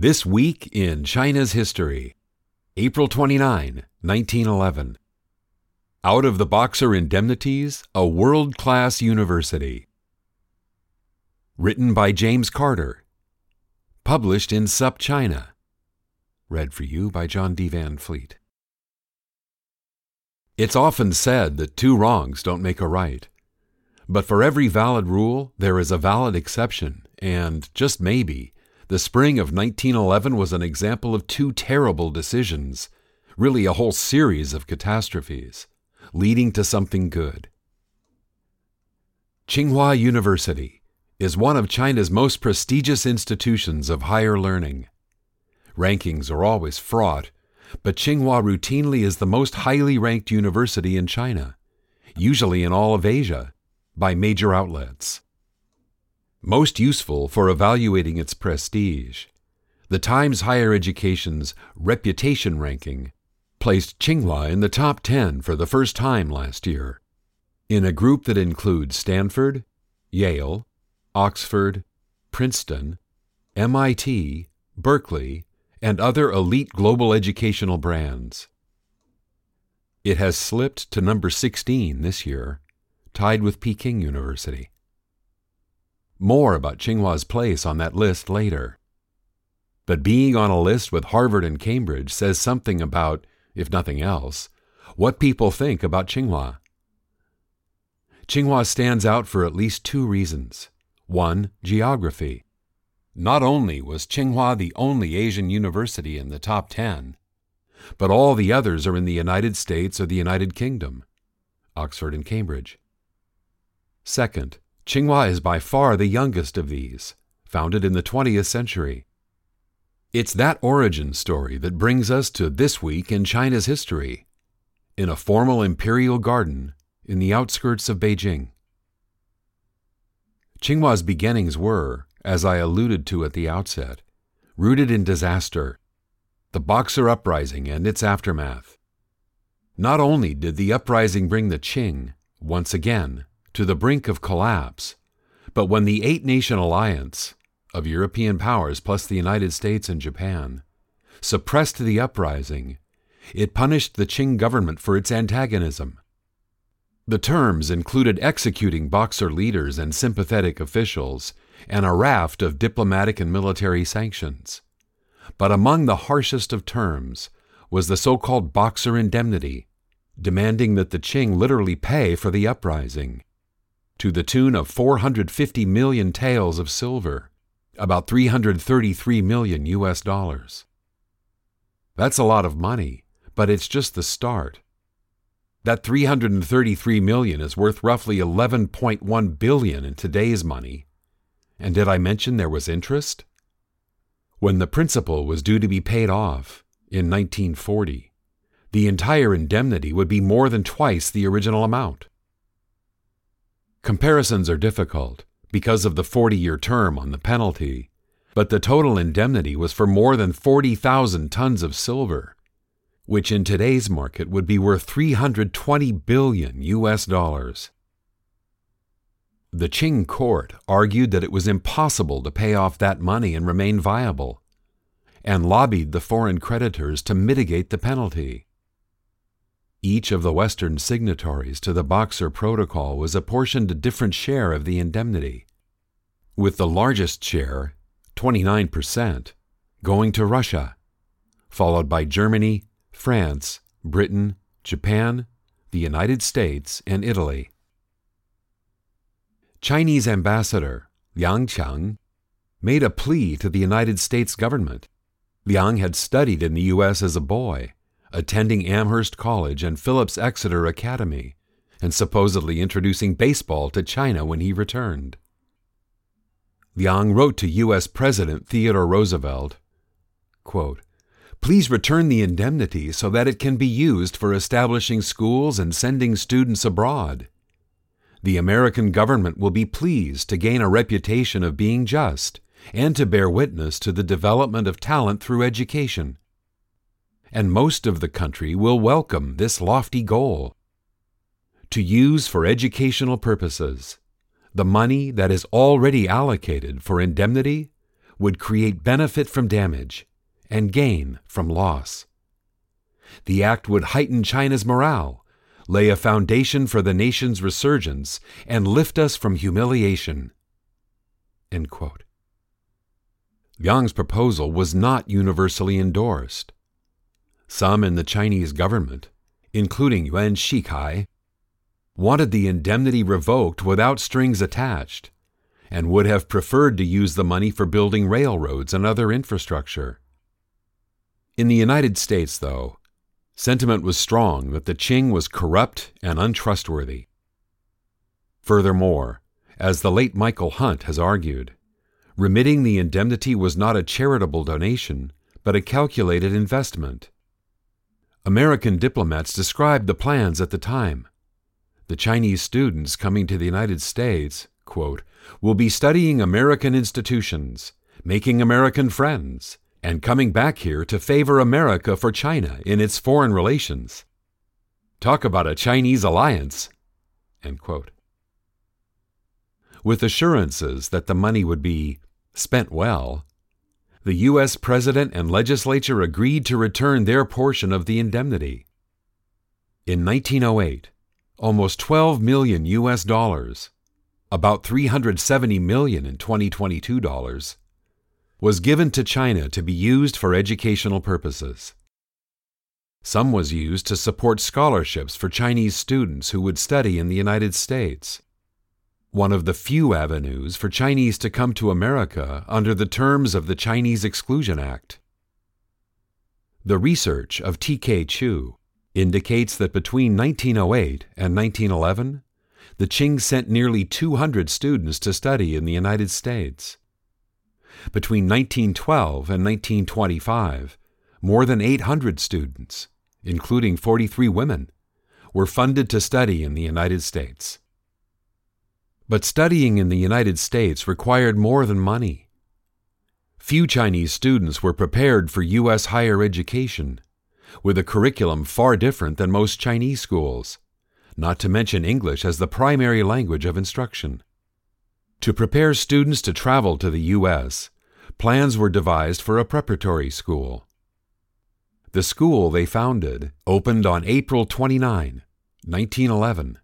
This week in China's history, April 29, 1911. Out of the Boxer Indemnities, a world class university. Written by James Carter. Published in SupChina. Read for you by John D. Van Fleet. It's often said that two wrongs don't make a right. But for every valid rule, there is a valid exception, and, just maybe, the spring of 1911 was an example of two terrible decisions, really a whole series of catastrophes, leading to something good. Tsinghua University is one of China's most prestigious institutions of higher learning. Rankings are always fraught, but Tsinghua routinely is the most highly ranked university in China, usually in all of Asia, by major outlets most useful for evaluating its prestige. The Times Higher Education's reputation ranking placed Tsinghua in the top 10 for the first time last year, in a group that includes Stanford, Yale, Oxford, Princeton, MIT, Berkeley, and other elite global educational brands. It has slipped to number 16 this year, tied with Peking University. More about Tsinghua's place on that list later. But being on a list with Harvard and Cambridge says something about, if nothing else, what people think about Tsinghua. Tsinghua stands out for at least two reasons. One, geography. Not only was Tsinghua the only Asian university in the top 10, but all the others are in the United States or the United Kingdom, Oxford and Cambridge. Second, Tsinghua is by far the youngest of these, founded in the 20th century. It's that origin story that brings us to this week in China's history, in a formal imperial garden in the outskirts of Beijing. Tsinghua's beginnings were, as I alluded to at the outset, rooted in disaster, the Boxer Uprising and its aftermath. Not only did the uprising bring the Qing, once again, to the brink of collapse. But when the eight nation alliance of European powers plus the United States and Japan suppressed the uprising, it punished the Qing government for its antagonism. The terms included executing Boxer leaders and sympathetic officials and a raft of diplomatic and military sanctions. But among the harshest of terms was the so called Boxer indemnity, demanding that the Qing literally pay for the uprising to the tune of 450 million taels of silver, about 333 million US dollars. That's a lot of money, but it's just the start. That 333 million is worth roughly 11.1 billion in today's money. And did I mention there was interest? When the principal was due to be paid off in 1940, the entire indemnity would be more than twice the original amount. Comparisons are difficult because of the 40 year term on the penalty, but the total indemnity was for more than 40,000 tons of silver, which in today's market would be worth 320 billion US dollars. The Qing court argued that it was impossible to pay off that money and remain viable, and lobbied the foreign creditors to mitigate the penalty. Each of the Western signatories to the Boxer Protocol was apportioned a different share of the indemnity, with the largest share, 29%, going to Russia, followed by Germany, France, Britain, Japan, the United States, and Italy. Chinese ambassador Liang Qiang made a plea to the United States government. Liang had studied in the U.S. as a boy attending Amherst College and Phillips Exeter Academy, and supposedly introducing baseball to China when he returned. Liang wrote to U.S. President Theodore Roosevelt quote, Please return the indemnity so that it can be used for establishing schools and sending students abroad. The American government will be pleased to gain a reputation of being just and to bear witness to the development of talent through education. And most of the country will welcome this lofty goal. To use for educational purposes, the money that is already allocated for indemnity would create benefit from damage and gain from loss. The act would heighten China's morale, lay a foundation for the nation's resurgence, and lift us from humiliation. Liang's proposal was not universally endorsed. Some in the Chinese government, including Yuan Shikai, wanted the indemnity revoked without strings attached, and would have preferred to use the money for building railroads and other infrastructure. In the United States, though, sentiment was strong that the Qing was corrupt and untrustworthy. Furthermore, as the late Michael Hunt has argued, remitting the indemnity was not a charitable donation, but a calculated investment. American diplomats described the plans at the time. The Chinese students coming to the United States, quote, will be studying American institutions, making American friends, and coming back here to favor America for China in its foreign relations. Talk about a Chinese alliance. With assurances that the money would be spent well, the U.S. President and legislature agreed to return their portion of the indemnity. In 1908, almost 12 million U.S. dollars, about 370 million in 2022 dollars, was given to China to be used for educational purposes. Some was used to support scholarships for Chinese students who would study in the United States. One of the few avenues for Chinese to come to America under the terms of the Chinese Exclusion Act. The research of T.K. Chu indicates that between 1908 and 1911, the Qing sent nearly 200 students to study in the United States. Between 1912 and 1925, more than 800 students, including 43 women, were funded to study in the United States. But studying in the United States required more than money. Few Chinese students were prepared for U.S. higher education, with a curriculum far different than most Chinese schools, not to mention English as the primary language of instruction. To prepare students to travel to the U.S., plans were devised for a preparatory school. The school they founded opened on April 29, 1911,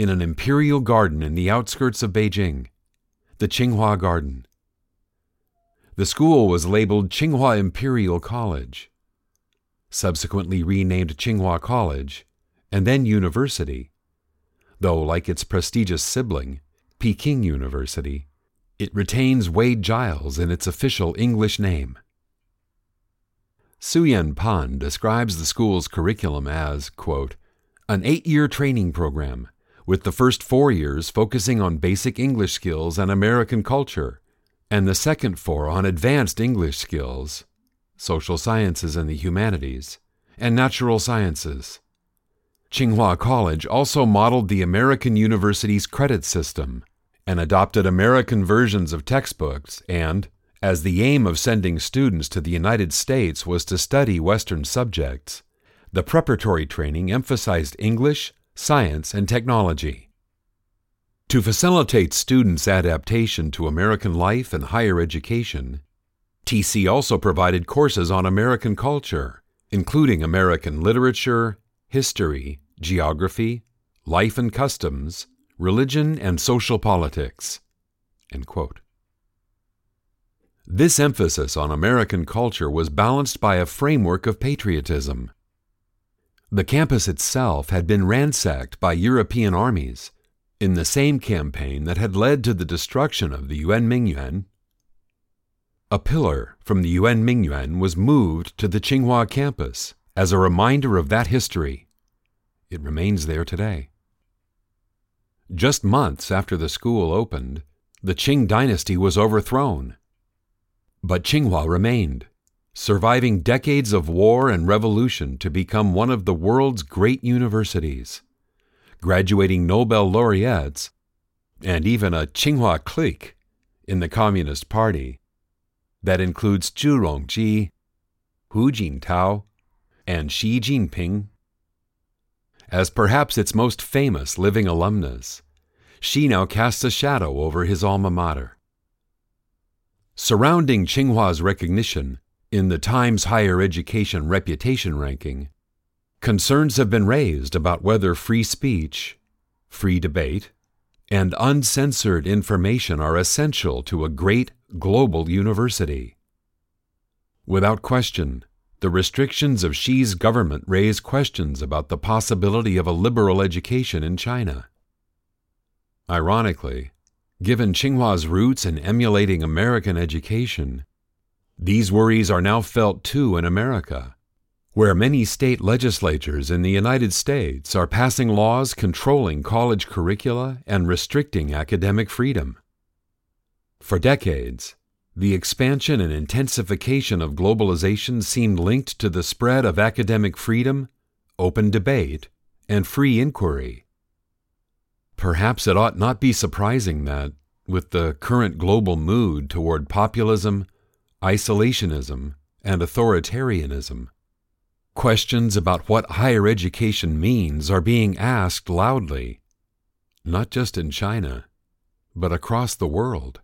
in an imperial garden in the outskirts of Beijing, the Tsinghua Garden. The school was labeled Tsinghua Imperial College, subsequently renamed Tsinghua College, and then University, though, like its prestigious sibling, Peking University, it retains Wade Giles in its official English name. Su-Yan Pan describes the school's curriculum as, quote, an eight year training program, with the first four years focusing on basic English skills and American culture, and the second four on advanced English skills, social sciences and the humanities, and natural sciences. Tsinghua College also modeled the American University's credit system and adopted American versions of textbooks and, as the aim of sending students to the United States was to study Western subjects, the preparatory training emphasized English, science, and technology. To facilitate students' adaptation to American life and higher education, TC also provided courses on American culture, including American literature, history, geography, life and customs, religion, and social politics. This emphasis on American culture was balanced by a framework of patriotism. The campus itself had been ransacked by European armies in the same campaign that had led to the destruction of the Yuan Mingyuan. A pillar from the Yuan Mingyuan was moved to the Tsinghua campus as a reminder of that history. It remains there today. Just months after the school opened, the Qing dynasty was overthrown. But Tsinghua remained, surviving decades of war and revolution to become one of the world's great universities, graduating Nobel laureates, and even a Tsinghua clique in the Communist Party that includes Zhu Rongji, Hu Jintao, and Xi Jinping. As perhaps its most famous living alumnus, Xi now casts a shadow over his alma mater. Surrounding Tsinghua's recognition in the Times Higher Education Reputation Ranking, concerns have been raised about whether free speech, free debate, and uncensored information are essential to a great global university. Without question, the restrictions of Xi's government raise questions about the possibility of a liberal education in China. Ironically, given Tsinghua's roots in emulating American education, these worries are now felt too in America, where many state legislatures in the United States are passing laws controlling college curricula and restricting academic freedom. For decades, the expansion and intensification of globalization seemed linked to the spread of academic freedom, open debate, and free inquiry. Perhaps it ought not be surprising that, with the current global mood toward populism, isolationism, and authoritarianism, questions about what higher education means are being asked loudly, not just in China, but across the world.